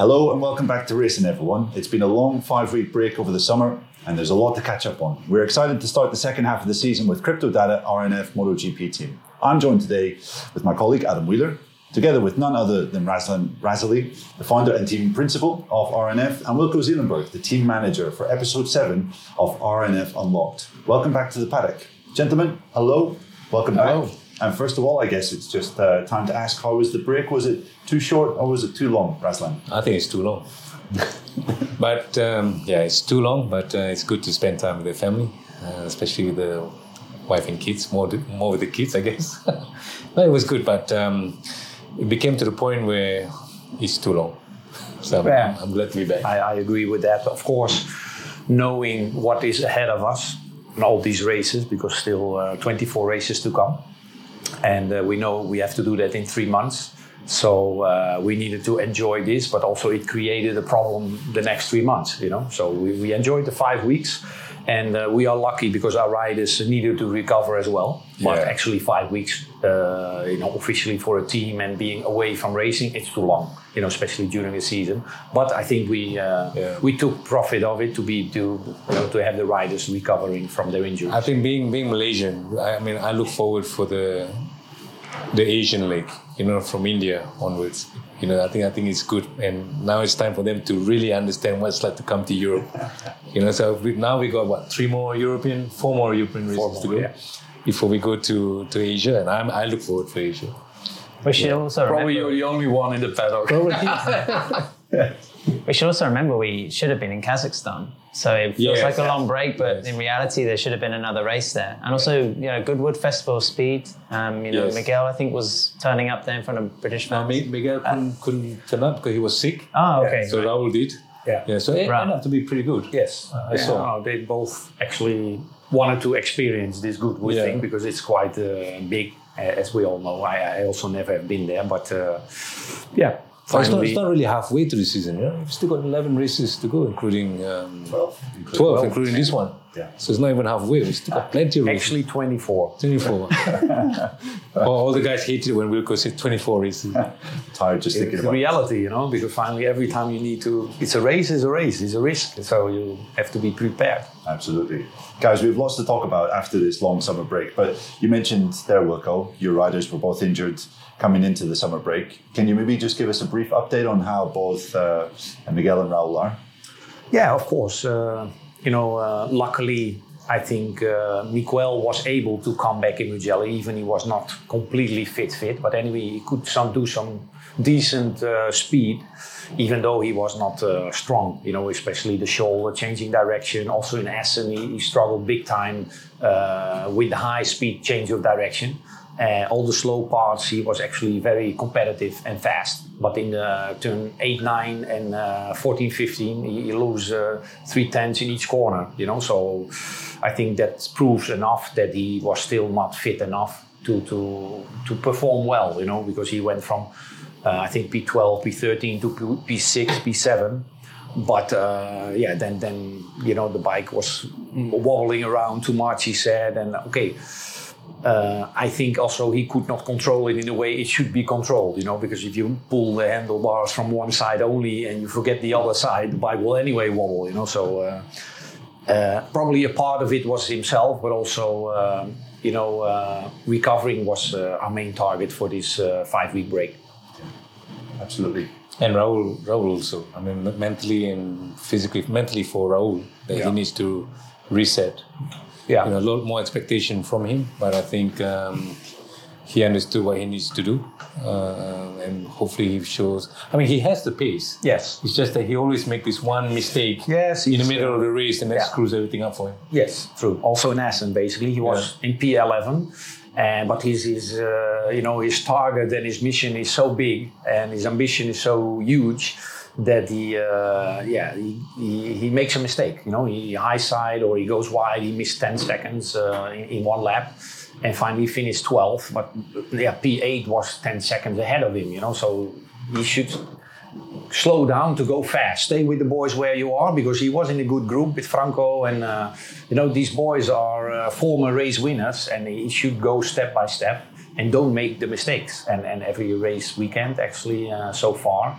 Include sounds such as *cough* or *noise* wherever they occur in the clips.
Hello and welcome back to Racing, everyone. It's been a long five week break over the summer and there's a lot to catch up on. We're excited to start the second half of the season with Crypto Data RNF MotoGP team. I'm joined today with my colleague Adam Wheeler, together with none other than Razlan Razali, the founder and team principal of RNF, and Wilco Zeelenberg, the team manager for episode 7 of RNF Unlocked. Welcome back to the paddock. Gentlemen, hello, welcome Hello. back. And first of all, I guess it's just uh, time to ask how was the break? Was it too short or was it too long, Razlan? I think it's too long. *laughs* but um, yeah, it's too long. But uh, it's good to spend time with the family, uh, especially with the wife and kids. More, more with the kids, I guess. *laughs* but it was good. But um, it became to the point where it's too long. So I'm, I'm glad to be back. I, I agree with that. Of course, knowing what is ahead of us in all these races, because still uh, 24 races to come, and uh, we know we have to do that in three months. So uh, we needed to enjoy this, but also it created a problem the next three months. You know, so we, we enjoyed the five weeks, and uh, we are lucky because our riders needed to recover as well. But Yeah. actually, five weeks, uh, you know, officially for a team and being away from racing, it's too long. You know, especially during the season. But I think we uh, Yeah. we took profit of it to be to you know to have the riders recovering from their injuries. I think being being Malaysian, I mean, I look forward for the the Asian leg, you know, from India onwards. You know, I think I think it's good, and now it's time for them to really understand what it's like to come to Europe. You know, so we, now we got what three more European, four more European races Four to more, go yeah. before we go to to Asia, and I'm, I look forward for Asia. We should also Probably remember, you're the only one in the paddock. *laughs* *laughs* we should also remember we should have been in Kazakhstan. So it feels Yes. like a long break, but Yes. in reality there should have been another race there. And also, you know, Goodwood Festival of Speed. Um, you know, Yes. Miguel I think was turning up there in front of British Now, fans. Mi- Miguel couldn't, couldn't turn up because he was sick, Oh, okay. so Raul did. Yeah. Yeah, so it Right. ended up to be pretty good. Yes, I saw. Yeah, they both actually wanted to experience this Goodwood Yeah. thing because it's quite uh, big, uh, as we all know. I, I also never have been there, but uh, yeah, Oh, it's, not, it's not really halfway through the season, yeah? We've still got 11 races to go, including um, 12. 12, including this one. Yeah. So it's not even halfway. We still got plenty of races. Actually, 24. 24. *laughs* *laughs* all, all the guys hated it when Wilco said 24 races. *laughs* Tired just thinking It's about it. It's reality, you know, because finally every time you need to, it's a race, it's a race, it's a risk. So you have to be prepared. Absolutely. Guys, we have lots to talk about after this long summer break, but you mentioned there, Wilco, your riders were both injured coming into the summer break. Can you maybe just give us a brief update on how both uh, Miguel and Raul are? Yeah, of course. Uh, you know, uh, luckily, I think uh, Miguel was able to come back in Mugello, even he was not completely fit fit. But anyway, he could some, do some decent uh, speed, even though he was not uh, strong. You know, especially the shoulder changing direction. Also in Assen, he, he struggled big time with the high speed change of direction. Uh, all the slow parts, he was actually very competitive and fast. But in the turn 8, 9, and uh, 14, 15, he, lose uh, three tenths in each corner, you know. So I think that proves enough that he was still not fit enough to, to, to perform well, you know, because he went from, I think, P12, P13 to P- P6, P7 but uh, yeah, then then you know the bike was wobbling around too much. He said, and okay, uh, I think also he could not control it in the way it should be controlled. You know, because if you pull the handlebars from one side only and you forget the other side, the bike will anyway wobble. You know, so uh, uh, probably a part of it was himself, but also. um you know, uh, recovering was uh, our main target for this uh, five-week break. Absolutely. And Raul, Raul also. I mean, mentally and physically, mentally for Raul, that Yeah. he needs to reset. Yeah, You know, a lot more expectation from him, but I think um, he understood what he needs to do, uh, and hopefully he shows. I mean, he has the pace. yes, It's just that he always make this one mistake Yes, in the he's, middle of the race, and that yeah. screws everything up for him. Yes, true. Also in Assen, basically, he was in P11, and but his his uh, you know his target and his mission is so big, and his ambition is so huge that he uh, yeah he, he, he makes a mistake. You know, he high side or he goes wide. He missed 10 seconds uh, in, in one lap. And finally finished 12th, but yeah, P8 was 10 seconds ahead of him, you know, so he should slow down to go fast. Stay with the boys where you are because he was in a good group with Franco, and uh, you know these boys are uh, former race winners, and he should go step by step and don't make the mistakes. And and every race weekend, actually, uh, so far.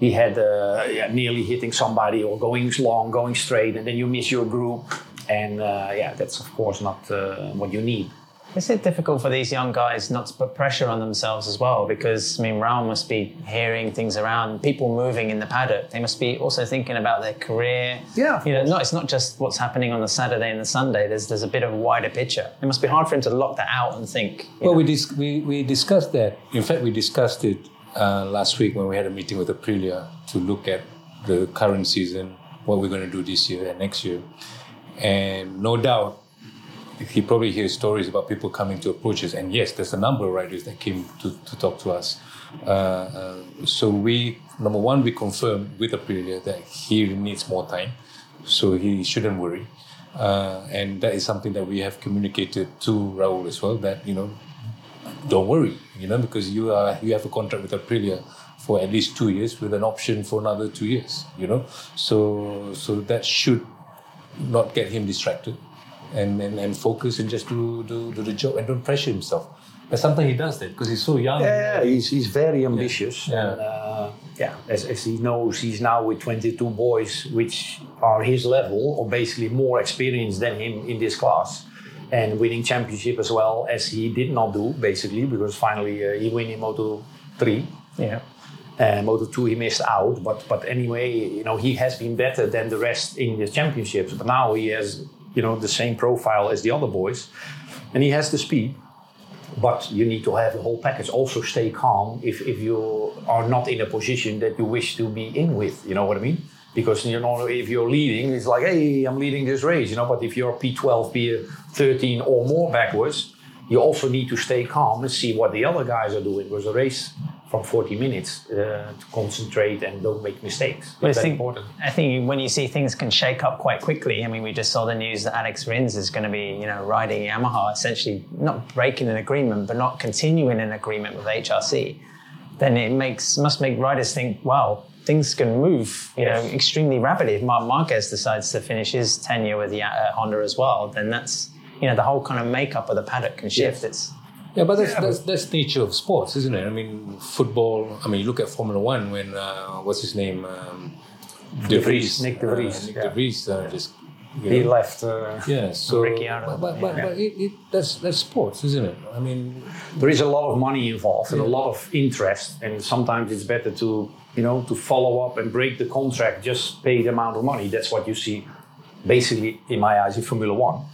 He had uh, yeah, nearly hitting somebody or going long, going straight, and then you miss your group. And uh, yeah, that's of course not uh, what you need. Is it difficult for these young guys not to put pressure on themselves as well? Because I mean, Raul must be hearing things around, people moving in the paddock. They must be also thinking about their career. Yeah, you know, not it's not just what's happening on the Saturday and the Sunday. There's there's a bit of a wider picture. It must be hard for him to lock that out and think. Well, know, we, dis- we we discussed that. In fact, we discussed it uh, last week when we had a meeting with Aprilia to look at the current season, what we're going to do this year and next year, and no doubt. He probably hears stories about people coming to approach us, and yes, there's a number of riders that came to, to talk to us. Uh, uh, so we, number one, we confirmed with Aprilia that he needs more time, so he shouldn't worry. Uh, and that is something that we have communicated to Raul as well. That you know, don't worry, you know, because you are you have a contract with Aprilia for at least two years with an option for another two years, you know. So so that should not get him distracted and and, and focus and just do, do do the job and don't pressure himself. But sometimes he does that because he's so young. Yeah, he's, he's very ambitious. Yeah. And, uh, yeah, as, as he knows, he's now with 22 boys, which are his level, or basically more experienced than him in this class. And winning championship as well as he did not do, basically, because finally uh, he win in Moto 3. yeah. Uh, Moto 2 he missed out, but but anyway, you know he has been better than the rest in the championships. But now he has you know the same profile as the other boys, and he has the speed. But you need to have the whole package. Also, stay calm if, if you are not in a position that you wish to be in with. You know what I mean? Because you know if you're leading, it's like, hey, I'm leading this race. You know, but if you're P12, P13 or more backwards, you also need to stay calm and see what the other guys are doing. Because a race from 40 minutes uh, to concentrate and don't make mistakes. I It's important. I think when you see things can shake up quite quickly. I mean, we just saw the news that Alex Rins is going to be, you know, riding Yamaha, essentially not breaking an agreement, but not continuing an agreement with HRC. Then it makes must make riders think, wow, things can move, you know, extremely rapidly. If Marc Marquez decides to finish his tenure with Ya- uh, Honda as well, then that's, you know, the whole kind of makeup of the paddock can shift. It's Yeah, but that's, that's that's nature of sports, isn't it? I mean, football. I mean, you look at Formula One when uh, what's his name, um, De Vries, Nick De uh, Nick yeah. De Vries, uh, just you He left. Uh, Yeah, so Ricciardo. but but, but, but it, it, that's that's sports, isn't it? I mean, there is a lot of money involved and a lot of interest, and sometimes it's better to you know to follow up and break the contract, just pay the amount of money. That's what you see, basically, in my eyes, in Formula One.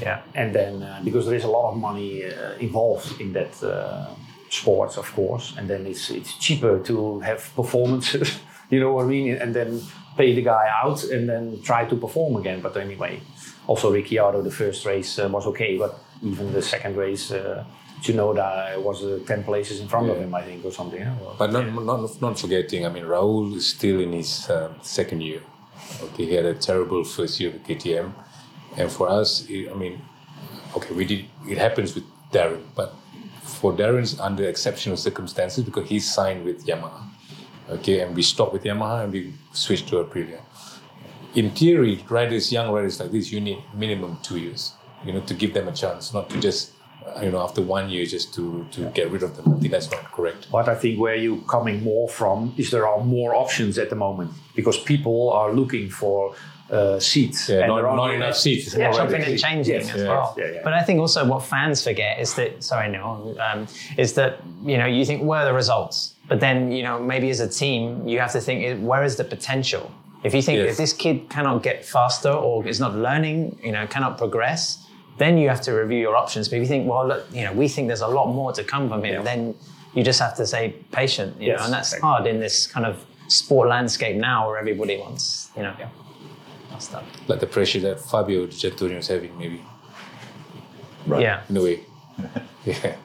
Yeah. And then uh, because there is a lot of money uh, involved in that uh, sports, of course, and then it's it's cheaper to have performances. *laughs* you know what I mean? And then pay the guy out and then try to perform again. But anyway, also Ricciardo, the first race uh, was okay, but even the second race, uh, Tsunoda was uh, ten places in front of him, I think, or something. yeah. Well, but not not not forgetting. I mean, Raul is still in his um, second year. Okay, he had a terrible first year with KTM, and for us, it, I mean, okay, we did. It happens with Darren, but for Darren's under exceptional circumstances because he's signed with Yamaha. Okay, and we stopped with Yamaha and we switched to Aprilia. In theory, riders, young riders like this, you need minimum two years, you know, to give them a chance, not to just, you know, after one year just to to get rid of them. I think that's not correct. But I think where you're coming more from is there are more options at the moment because people are looking for uh, seats. Yeah, not, not no- enough seats. Yeah, Yeah, already. and changing Yes, as yeah, well. yeah, yeah. But I think also what fans forget is that sorry, Neil, um, is that you know you think where are the results, but then you know maybe as a team you have to think where is the potential. If you think Yes. if this kid cannot get faster or is not learning, you know, cannot progress, then you have to review your options. But if you think, well, look, you know, we think there's a lot more to come from him, Yeah. then you just have to say patient, you Yes, know, and that's exactly. hard in this kind of sport landscape now where everybody wants, you know, stuff. Like the pressure that Fabio Di Giannantonio is having, maybe, Right. Yeah. in a way. *laughs* yeah.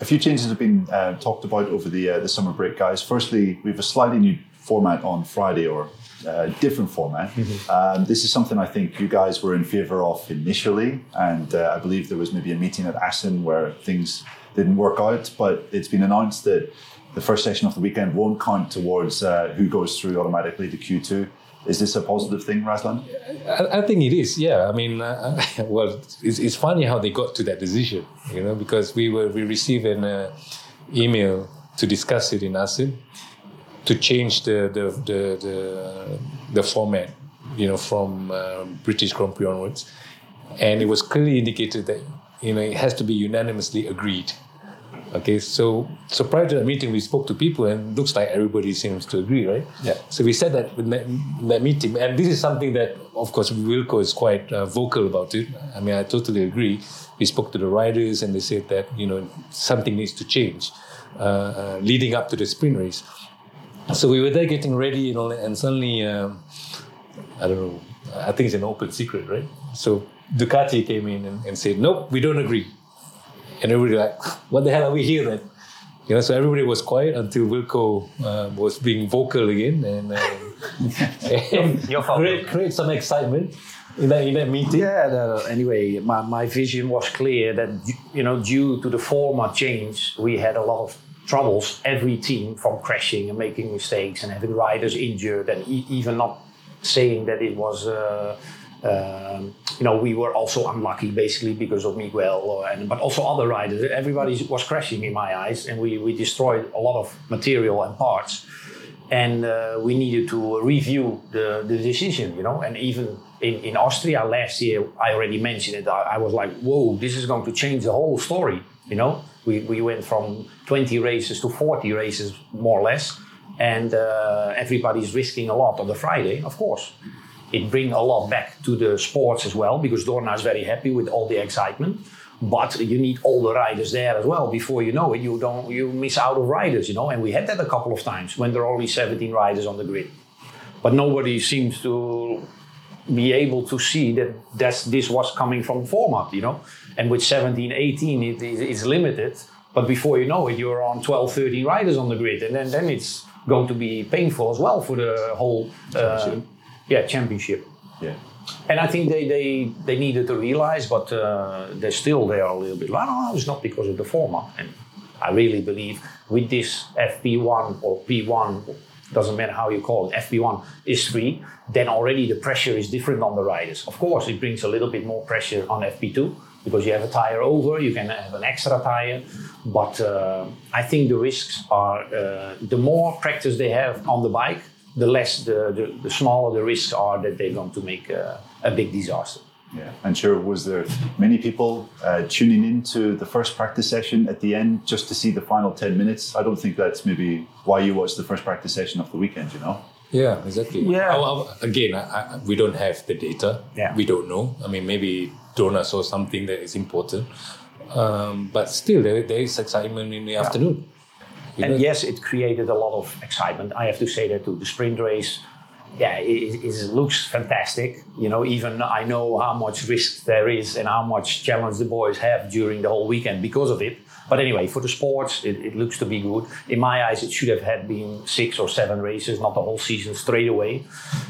A few changes have been uh, talked about over the uh, the summer break, guys. Firstly, we have a slightly new format on Friday, or uh, different format. Um, this is something I think you guys were in favour of initially, and uh, I believe there was maybe a meeting at Assen where things didn't work out. But it's been announced that the first session of the weekend won't count towards uh, who goes through automatically to Q two. Is this a positive thing, Razlan? I, I think it is. Yeah, I mean, uh, *laughs* well, it's, it's funny how they got to that decision, you know, because we were we received an uh, email to discuss it in Assen to change the the the the, the format, you know, from uh, British Grand Prix onwards, and it was clearly indicated that you know it has to be unanimously agreed. Okay, so so prior to that meeting, we spoke to people, and looks like everybody seems to agree, right? Yeah. So we said that in that, that meeting, and this is something that, of course, Wilco is quite uh, vocal about it. I mean, I totally agree. We spoke to the riders, and they said that you know something needs to change uh, uh, leading up to the sprint race. So we were there getting ready, you know, and suddenly, um, I don't know, I think it's an open secret, right? So Ducati came in and, and said, nope, we don't agree. And everybody like, what the hell are we here then? You know, so everybody was quiet until Wilco uh, was being vocal again and, uh, *laughs* *laughs* and Your fault. create, create some excitement in that, in that meeting. Yeah. no, anyway, my, my vision was clear that you know, due to the format change, we had a lot of troubles. Every team from crashing and making mistakes and having riders injured, and e- even not saying that it was. Uh, um, you know, we were also unlucky basically because of Miguel, or, and but also other riders. Everybody was crashing in my eyes, and we, we destroyed a lot of material and parts and uh, we needed to review the, the decision, you know. And even in, in Austria last year, I already mentioned it. I, I was like, whoa, this is going to change the whole story, you know. We, we went from 20 races to 40 races, more or less, and uh, everybody's risking a lot on the Friday, of course. It brings a lot back to the sports as well because Dorna is very happy with all the excitement. But you need all the riders there as well. Before you know it, you don't you miss out of riders, you know. And we had that a couple of times when there are only 17 riders on the grid. But nobody seems to be able to see that that's, this was coming from format, you know. And with 17, 18, it is it's limited. But before you know it, you're on 12, 13 riders on the grid, and then then it's going to be painful as well for the whole uh, yeah championship. Yeah. And I think they, they, they needed to realize, but uh, they're still there a little bit. Well, no, it's not because of the format. And I really believe with this FP1 or P1, doesn't matter how you call it, FP1 is free, then already the pressure is different on the riders. Of course, it brings a little bit more pressure on FP2 because you have a tire over, you can have an extra tire. But uh, I think the risks are uh, the more practice they have on the bike, the less the, the, the smaller the risks are that they're going to make a, a big disaster. Yeah, and sure, was there many people uh, tuning in to the first practice session at the end just to see the final 10 minutes? I don't think that's maybe why you watched the first practice session of the weekend, you know? Yeah, exactly. Yeah. Again, I, I, we don't have the data. Yeah. We don't know. I mean, maybe Dorna saw something that is important. Um, but still, there, there is excitement in the afternoon. And yes, it created a lot of excitement. I have to say that too. The sprint race, yeah, it, it, looks fantastic. You know, even I know how much risk there is and how much challenge the boys have during the whole weekend because of it. But anyway, for the sports, it, it looks to be good. In my eyes, it should have had been six or seven races, not the whole season straight away.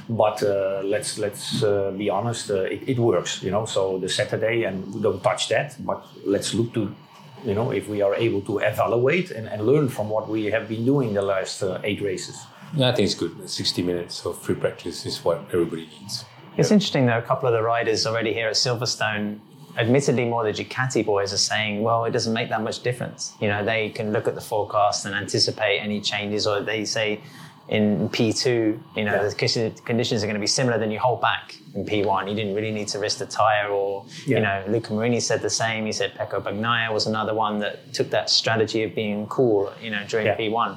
But uh, let's let's uh, be honest, uh, it, it works. You know, so the Saturday, and we don't touch that. But let's look to you know, if we are able to evaluate and, and learn from what we have been doing the last uh, eight races. Yeah, I think it's good. 60 minutes of free practice is what everybody needs. It's interesting though, a couple of the riders already here at Silverstone, admittedly more the Ducati boys are saying, well, it doesn't make that much difference. You know, they can look at the forecast and anticipate any changes, or they say in P2, you know, Yeah. the conditions are going to be similar, then you hold back in P1. You didn't really need to risk the tyre, or, Yeah. you know, Luca Marini said the same. He said Pecco Bagnaia was another one that took that strategy of being cool, you know, during Yeah. P1.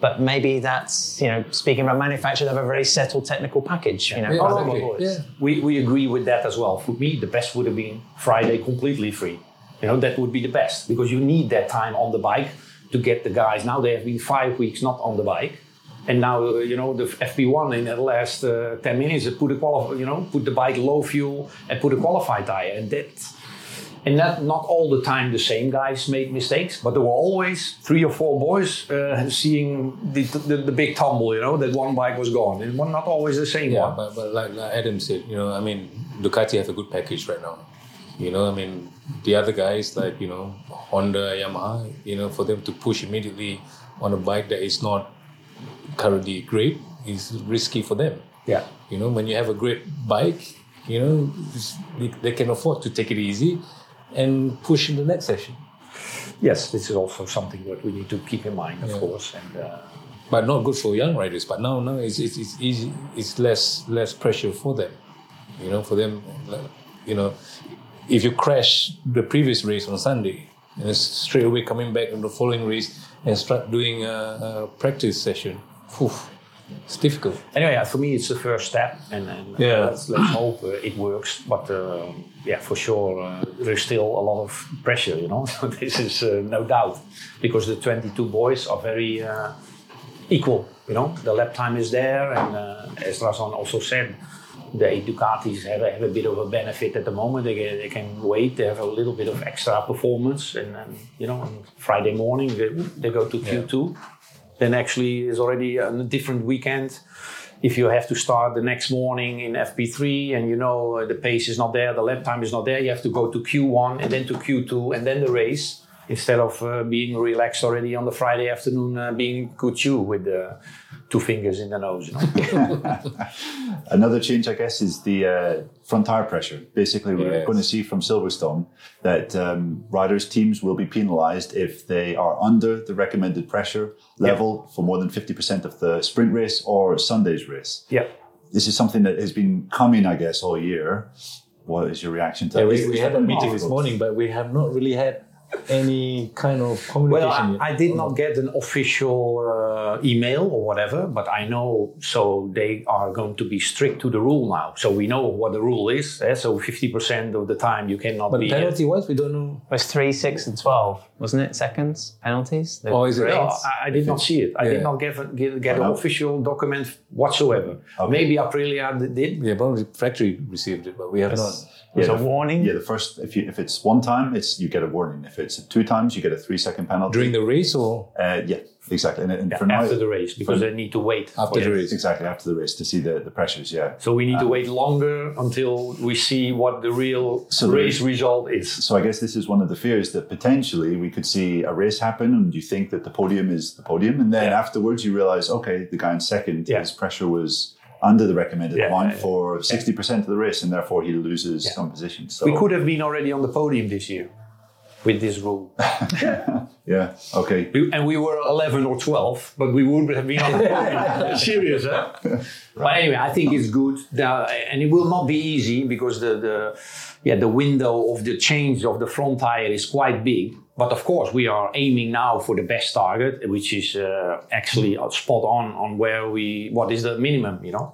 But maybe that's, you know, speaking about manufacturers, have a very settled technical package, you know, Yeah, all of exactly. Yeah. We, we agree with that as well. For me, the best would have been Friday completely free. You know, that would be the best because you need that time on the bike to get the guys. Now they have been five weeks not on the bike. And now, uh, you know, the FP1 in the last uh, 10 minutes, it put a qualif- you know, put the bike low fuel and put a qualified tire. And that, and that not all the time the same guys made mistakes, but there were always three or four boys uh, seeing the, the, the big tumble, you know, that one bike was gone. It was not always the same Yeah, one. but, but like, like Adam said, you know, I mean, Ducati have a good package right now. You know, I mean, the other guys like, you know, Honda, Yamaha, you know, for them to push immediately on a bike that is not currently great is risky for them. Yeah. You know, when you have a great bike, you know, they, they can afford to take it easy and push in the next session. Yes, this is also something that we need to keep in mind, of Yeah. course. And uh, but not good for young riders. But now, now it's, it's, it's easy. It's less less pressure for them. You know, for them, you know, if you crash the previous race on Sunday and it's straight away coming back in the following race and start doing a, a practice session, whew, it's difficult. Anyway, yeah, for me, it's the first step, and, and Yeah. let's, let's hope uh, it works. But uh, yeah, for sure, uh, there's still a lot of pressure, you know. *laughs* this is uh, no doubt because the 22 boys are very uh, equal. You know, the lap time is there, and uh, as Razlan also said, the Ducatis have a, have a bit of a benefit at the moment. They, can- they can wait. They have a little bit of extra performance, and, and you know, on Friday morning they, they go to Q2. Then actually is already a different weekend. If you have to start the next morning in FP3 and you know uh, the pace is not there, the lap time is not there, you have to go to Q1 and then to Q2 and then the race instead of uh, being relaxed already on the Friday afternoon, uh, being Couture with uh, two fingers in the nose. You know? *laughs* Another change, I guess, is the uh, front tire pressure. Basically, we're Yes. going to see from Silverstone that um, riders' teams will be penalised if they are under the recommended pressure level for more than 50% of the sprint race or Sunday's race. yeah. This is something that has been coming, I guess, all year. What is your reaction to Yeah, that? we, Is- we had a meeting this morning, but we have not really had any kind of Well, communication I, yet. I did not get an official uh, email or whatever, but I know so they are going to be strict to the rule now. So we know what the rule is. eh? So 50% of the time you cannot but be. penalty wise, we don't know. It was three, six, and twelve, wasn't it? Seconds penalties. The Oh, is it? grades? No, I, I did not see it. I Yeah. did not get, get, get an no. official document whatsoever. Okay. Maybe Aprilia did. Yeah, probably factory received it, but we have not. It was a warning. Yeah, the first if you if it's one time, it's you get a warning. If it's two times, you get a three second penalty. During the race or uh, yeah, exactly. And, and for now, After the race, because they need to wait. after the it. race? exactly after the race to see the, the pressures. Yeah. So we need to wait longer until we see what the real So race the- result is. So I guess this is one of the fears that potentially we could see a race happen, and you think that the podium is the podium, and then Yeah. afterwards you realize, okay, the guy in second, Yeah. his pressure was under the recommended Yeah, yeah, yeah. for sixty percent of the race, and therefore he loses some positions. So We could have been already on the podium this year with this rule. *laughs* yeah, okay, We- and we were 11 or 12, but we would have been on the podium. *laughs* *laughs* Serious, huh? But anyway, I think it's good. Now, and it will not be easy because the, the, yeah, the window of the change of the front tire is quite big. But of course, we are aiming now for the best target, which is uh, actually spot on on where we, what is the minimum, you know?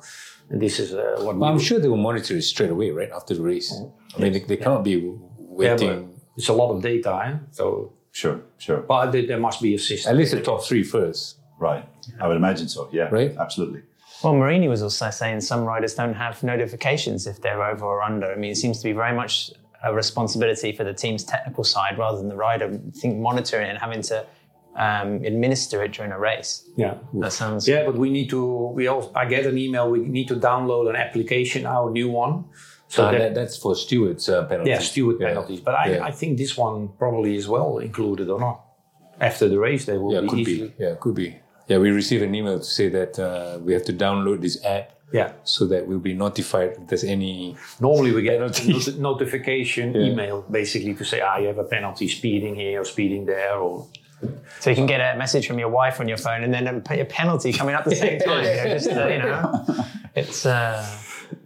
And this is uh, what But we I'm sure they will monitor it straight away, right after the race. I mean, they, they cannot be Yeah, waiting. but it's a lot of data, eh? so sure, sure, but there there must be a system. At least the top three first. right. I would imagine so. Yeah, Right. absolutely. Well, Marini was also saying some riders don't have notifications if they're over or under. I mean, it seems to be very much a responsibility for the team's technical side rather than the rider. I think monitoring and having to um, administer it during a race. Yeah. That sounds. Yeah, but we need to. We also. I get an email. We need to download an application, our new one. So Uh, that, that, that's for stewards uh, penalties. yeah, steward Yeah. penalties. But I, Yeah. I think this one probably is well included or not. After the race, they will Yeah, be could easily. be. Yeah, could be. Yeah, we received an email to say that uh, we have to download this app Yeah. so that we'll be notified if there's any. Normally we get a not- notification email basically to say, ah, you have a penalty speeding here or speeding there, or So you can get a message from your wife on your phone and then a penalty coming up at the same *laughs* time. You know, just, uh, you know, it's. Uh,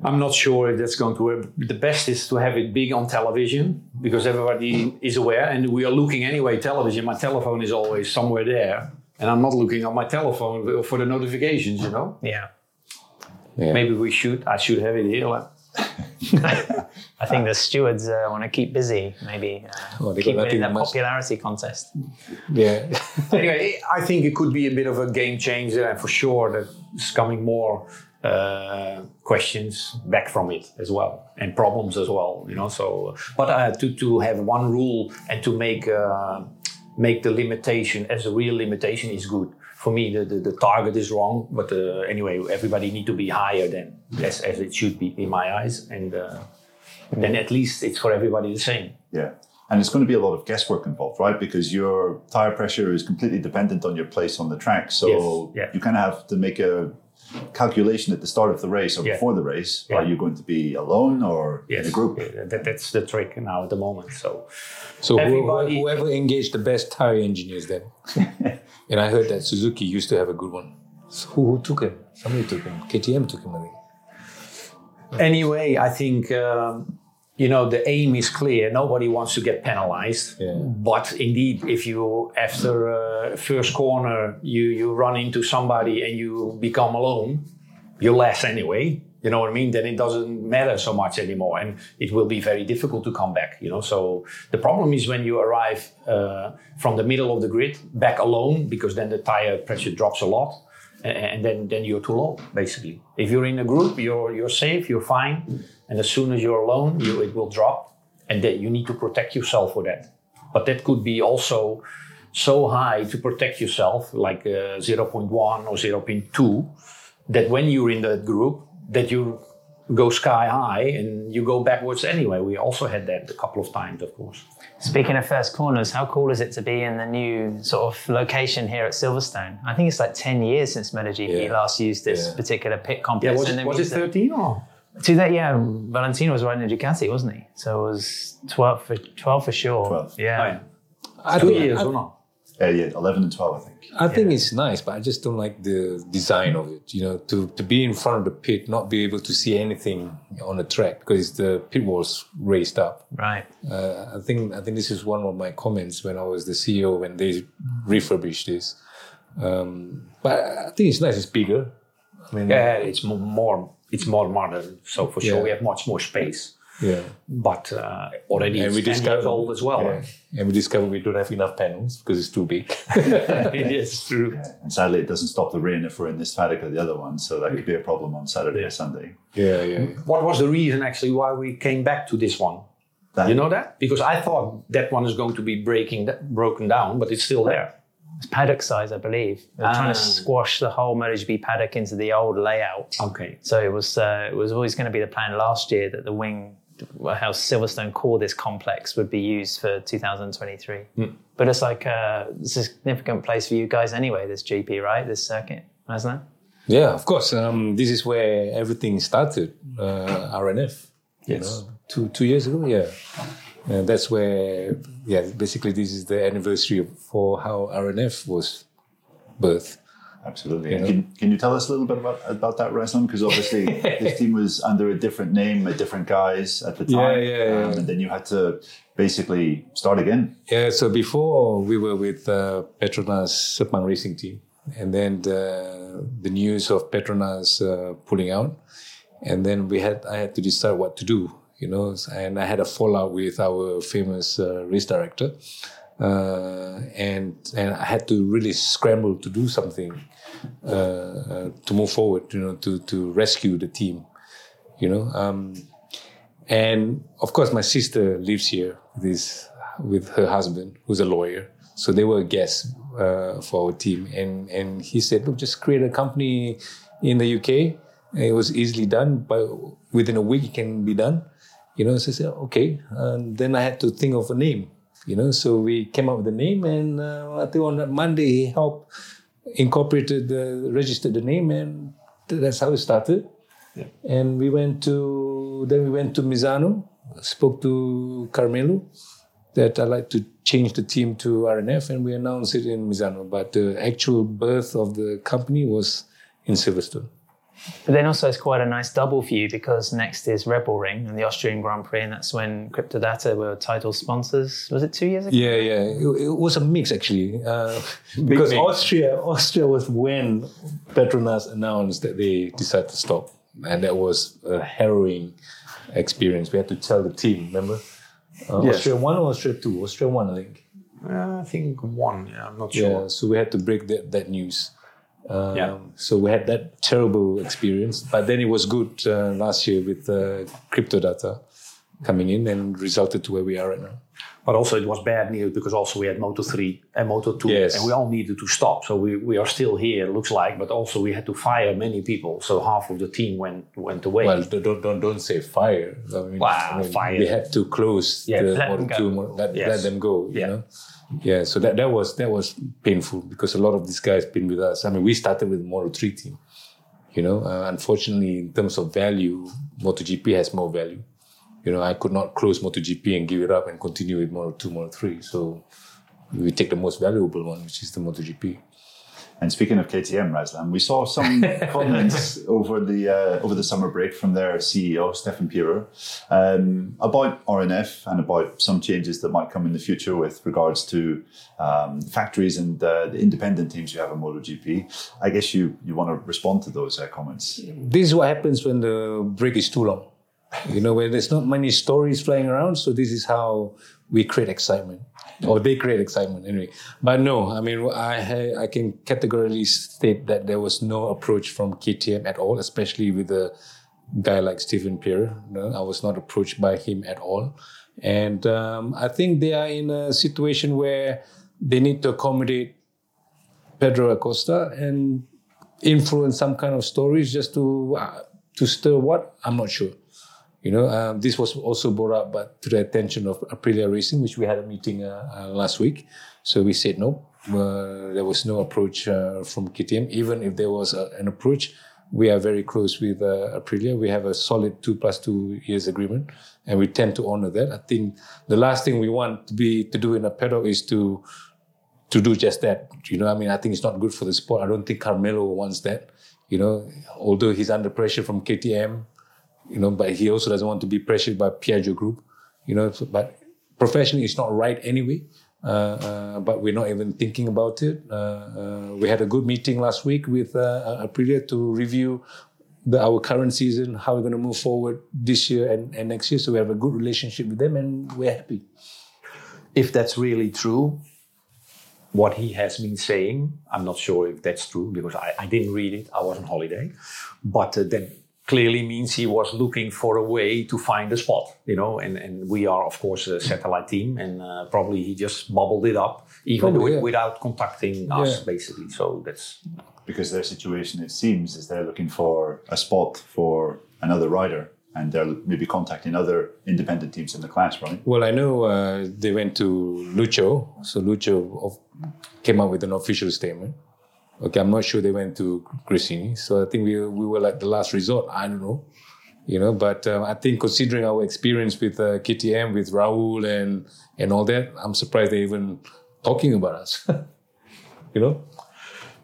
I'm not sure if that's going to work. The best is to have it big on television because everybody is aware, and we are looking anyway. Television, my telephone is always somewhere there, and I'm not looking on my telephone for the notifications. You know, yeah. Yeah. maybe we should. I should have it here. *laughs* I think the stewards uh, want to keep busy, maybe uh, they got keep nothing winning that much- popularity contest. Yeah. *laughs* anyway, I think it could be a bit of a game changer, and for sure there's coming more uh, questions back from it as well, and problems as well. You know, so but uh, to to have one rule and to make uh, make the limitation as a real limitation is good. For me, the, the, the target is wrong, but uh, anyway, everybody need to be higher than as, as it should be in my eyes, and uh, then at least it's for everybody the same. Yeah. And it's going to be a lot of guesswork involved, right? Because your tire pressure is completely dependent on your place on the track. So Yes, yeah. you kind of have to make a calculation at the start of the race or Yeah. before the race. Yeah. Are you going to be alone or Yes, in a group? Yeah, that, that's the trick now at the moment. So So Everybody- whoever engaged the best tire engineers then. *laughs* and I heard that Suzuki used to have a good one. So who, who took him? Somebody took him. KTM took him, I think. Anyway, I think um, you know the aim is clear. Nobody wants to get penalized. Yeah. But indeed, if you after uh, first corner you you run into somebody and you become alone, you're less anyway. You know what I mean? Then it doesn't matter so much anymore, and it will be very difficult to come back. You know, so the problem is when you arrive uh, from the middle of the grid back alone, because then the tire pressure drops a lot, and then then you're too low. Basically, if you're in a group, you're you're safe, you're fine, and as soon as you're alone, you, it will drop, and then you need to protect yourself for that. But that could be also so high to protect yourself, like uh, 0.1 or 0.2, that when you're in that group, that you go sky high and you go backwards anyway. We also had that a couple of times, of course. Speaking of first corners, how cool is it to be in the new sort of location here at Silverstone? I think it's like 10 years since MotoGP Yeah. last used this Yeah. particular pit Yeah, complex. was and it, was it 13 or? To that, yeah, Valentino was riding a Ducati, wasn't he? So it was 12 for, 12 for sure. 12. Yeah. Oh, yeah. I Two think, years I, or not? Uh, yeah, 11 and 12, I think. I think it's nice, but I just don't like the design of it. You know, to, to be in front of the pit, not be able to see anything on the track because the pit walls raised up. Right. Uh, I think I think this is one of my comments when I was the CEO when they refurbished this. Um, but I think it's nice. It's bigger. I mean, Yeah, it's mo- more it's more modern. So for sure Yeah. we have much more space. yeah. But uh, already And it's we 10 discovered years old as well. yeah. And we discovered we don't have enough panels because it's too big. *laughs* *laughs* it is true. And sadly, it doesn't stop the rain if we're in this paddock or the other one. So that could be a problem on Saturday or Sunday. yeah, yeah. What was the reason actually why we came back to this one? That, You know that? Because I thought that one is going to be breaking broken down, but it's still there. It's paddock size, I believe. They were trying to Ah. squash the whole MotoGP paddock into the old layout. Okay. So it was uh, it was always going to be the plan last year that the wing, how Silverstone called this complex, would be used for 2023. But it's like a significant place for you guys anyway. This GP, right? This circuit, hasn't it? Yeah, of course. Um, this is where everything started. Uh, RNF. You Yes. know, two two years ago. Yeah, and that's where. Yeah, basically, this is the anniversary for how RNF was birthed. Absolutely. You know? Can, can you tell us a little bit about, about that, Razlan? Because obviously *laughs* this team was under a different name, a different guys at the time. yeah, yeah. Um, and then you had to basically start again. Yeah, so before we were with uh, Petronas Sepang Racing Team, and then the, the news of Petronas uh, pulling out, and then we had I had to decide what to do, you know, and I had a fallout with our famous uh, race director, uh, and and I had to really scramble to do something uh, uh, to move forward, you know, to to rescue the team, you know. Um, and of course, my sister lives here with, his, with her husband, who's a lawyer. So they were guests uh, for our team. And, and he said, look, just create a company in the UK. It was easily done, but within a week it can be done. You know, so I said, okay. And then I had to think of a name, you know. So we came up with a name, and uh, I think on that Monday he helped incorporated, the, registered the name, and that's how it started. And we went to then we went to Misano, spoke to Carmelo that I'd like to change the team to RNF, and we announced it in Misano. But the actual birth of the company was in Silverstone. But then also it's quite a nice double for you because next is Red Bull Ring and the Austrian Grand Prix, and that's when Cryptodata were title sponsors. Was it two years ago? Yeah, yeah, it, it was a mix actually, uh, *laughs* because mix. Austria, Austria was when Petronas announced that they decided to stop, and that was a harrowing experience. We had to tell the team, remember? Uh, Yes. Austria one or Austria two? Austria one, I think. Uh, I think one. Yeah, I'm not sure. Yeah, so we had to break that, that news. Um, Yeah. So we had that terrible experience, but then it was good uh, last year with uh, crypto data coming in and resulted to where we are right now. But also it was bad news because also we had Moto 3 and Moto 2 Yes. and we all needed to stop. So we, we are still here, it looks like, but also we had to fire many people. So half of the team went went away. Well, don't don't don't, say fire. I mean, Wow, I mean, fire. We had to close Yeah, the Moto go. two, Moto- let, Yes. let them go. You Yeah. know, yeah. So that that was that was painful because a lot of these guys been with us. I mean, we started with Moto three team. You know, uh, unfortunately, in terms of value, MotoGP has more value. You know, I could not close MotoGP and give it up and continue with Moto two, Moto three. So we take the most valuable one, which is the MotoGP. And speaking of KTM, Razlan, we saw some *laughs* comments over the uh, over the summer break from their CEO Stefan Pierer um, about RNF and about some changes that might come in the future with regards to um, factories and uh, the independent teams you have in MotoGP. I guess you you want to respond to those uh, comments. This is what happens when the break is too long. You know, where there's not many stories flying around. So this is how we create excitement or they create excitement anyway. But no, I mean, I I can categorically state that there was no approach from KTM at all, especially with a guy like Stefan Pierer. No, I was not approached by him at all, and um, I think they are in a situation where they need to accommodate Pedro Acosta and influence some kind of stories just to uh, to stir what I'm not sure. You know, um, this was also brought up but to the attention of Aprilia Racing, which we had a meeting uh, uh, last week. So we said no, uh, there was no approach uh, from KTM. Even if there was a, an approach, we are very close with uh, Aprilia. We have a solid two plus two years agreement, and we tend to honor that. I think the last thing we want to be to do in a paddock is to to do just that. You know, I mean, I think it's not good for the sport. I don't think Carmelo wants that. You know, although he's under pressure from KTM, you know, but he also doesn't want to be pressured by Piaggio Group, you know. But professionally, it's not right anyway. Uh, uh, but we're not even thinking about it. Uh, uh we had a good meeting last week with uh, Aprilia to review the, our current season, how we're going to move forward this year and, and next year. So we have a good relationship with them, and we're happy. If that's really true, what he has been saying, I'm not sure if that's true because I, I didn't read it. I was on holiday, but uh, then clearly means he was looking for a way to find a spot, you know, and, and we are, of course, a satellite team, and uh, probably he just bubbled it up, even probably, yeah. without contacting us, yeah. basically. So that's. Because their situation, it seems, is they're looking for a spot for another rider. And they're maybe contacting other independent teams in the class, right? Well, I know uh, they went to Lucio. So Lucio came up with an official statement Okay, I'm not sure they went to Gresini. so I think we we were like the last resort. I don't know, you know. But um, I think considering our experience with uh, KTM, with Raul and and all that, I'm surprised they're even talking about us. *laughs* you know.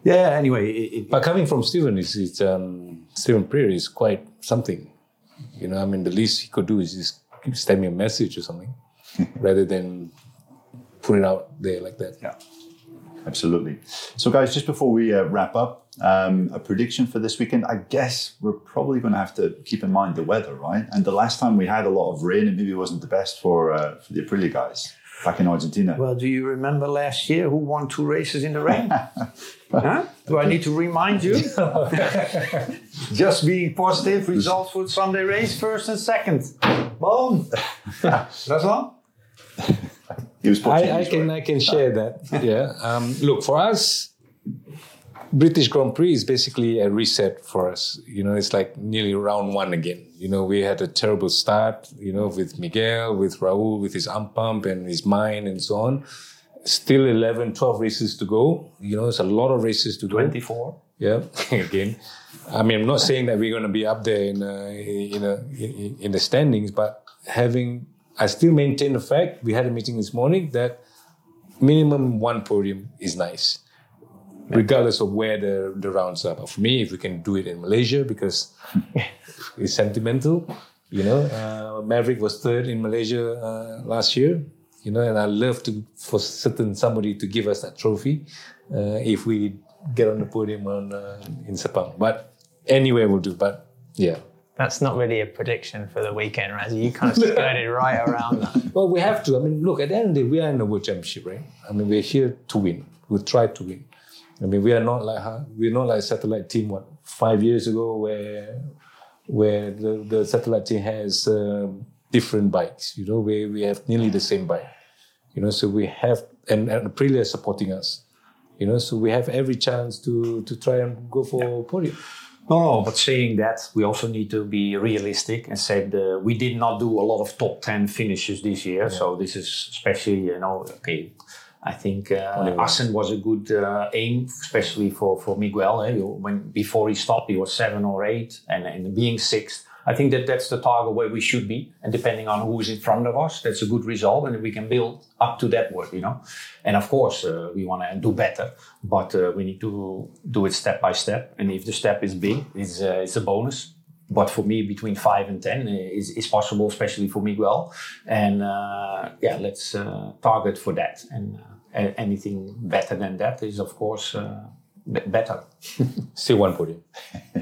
Yeah. Anyway, it, it, but coming from Stephen, it's, it's um, Stefan Pierer is quite something. You know, I mean, the least he could do is just send me a message or something, *laughs* rather than put it out there like that. Yeah. Absolutely. So, guys, just before we uh, wrap up, um, a prediction for this weekend. I guess we're probably going to have to keep in mind the weather, right? And the last time we had a lot of rain, it maybe wasn't the best for uh, for the Aprilia guys back in Argentina. Well, do you remember last year who won two races in the rain? *laughs* huh? Do I need to remind you? *laughs* Just being positive results for Sunday race, first and second. Boom. *laughs* That's all. He was I, I can I can share that. yeah. Um, look, for us, British Grand Prix is basically a reset for us. You know, it's like nearly round one again. You know, we had a terrible start. You know, with Miguel, with Raul, with his ump pump and his mine and so on. Still 11, 12 races to go. You know, it's a lot of races to 24. go. 24. Yeah, *laughs* again. I mean, I'm not saying that we're going to be up there in a, in, a, in the standings, but having I still maintain the fact we had a meeting this morning that minimum one podium is nice, regardless of where the, the rounds are. But for me, if we can do it in Malaysia, because *laughs* it's sentimental, you know, uh, Maverick was third in Malaysia uh, last year, you know, and I love to for certain somebody to give us that trophy uh, if we get on the podium on uh, in Sepang. But anywhere will do. But yeah. That's not really a prediction for the weekend, right? You kind of *laughs* skirted right around that. Well, we have to. I mean, look, at the end of the day, we are in the World Championship, right? I mean, we're here to win. We'll try to win. I mean, we are not like we're not like a satellite team. What five years ago, where where the, the satellite team has um, different bikes. You know, we we have nearly the same bike. You know, so we have and, and Aprilia is supporting us. You know, so we have every chance to to try and go for yeah. podium. No, but saying that, we also need to be realistic and say the, we did not do a lot of top 10 finishes this year. Yeah. So this is especially, you know, okay, I think uh, Assen was a good uh, aim, especially for, for Miguel. Eh? When Before he stopped, he was seven or eight, and, and being sixth I think that that's the target where we should be, and depending on who is in front of us, that's a good result, and we can build up to that work, you know. And of course, uh, we want to do better, but uh, we need to do it step by step. And if the step is big, it's uh, it's a bonus. But for me, between five and ten is, is possible, especially for Miguel. And uh, yeah, let's uh, target for that. And uh, anything better than that is, of course, better. *laughs* Still one podium. *laughs*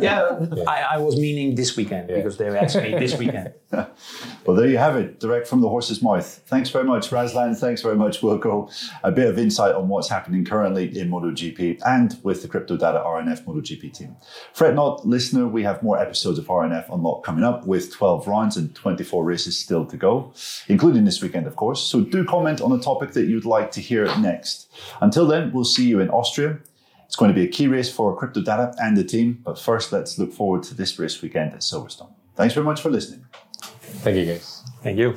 yeah, yeah. I, I, was meaning this weekend yeah. because they asked me this weekend. *laughs* well, there you have it, direct from the horse's mouth. Thanks very much, Razlan. Thanks very much, Wilco. A bit of insight on what's happening currently in MotoGP and with the Crypto Data RNF MotoGP team. Fret not, listener, we have more episodes of RNF Unlocked coming up with 12 rounds and 24 races still to go, including this weekend, of course. So do comment on a topic that you'd like to hear next. Until then, we'll see you in Austria it's going to be a key race for Crypto Data and the team. But first, let's look forward to this race weekend at Silverstone. Thanks very much for listening. Thank you, guys. Thank you.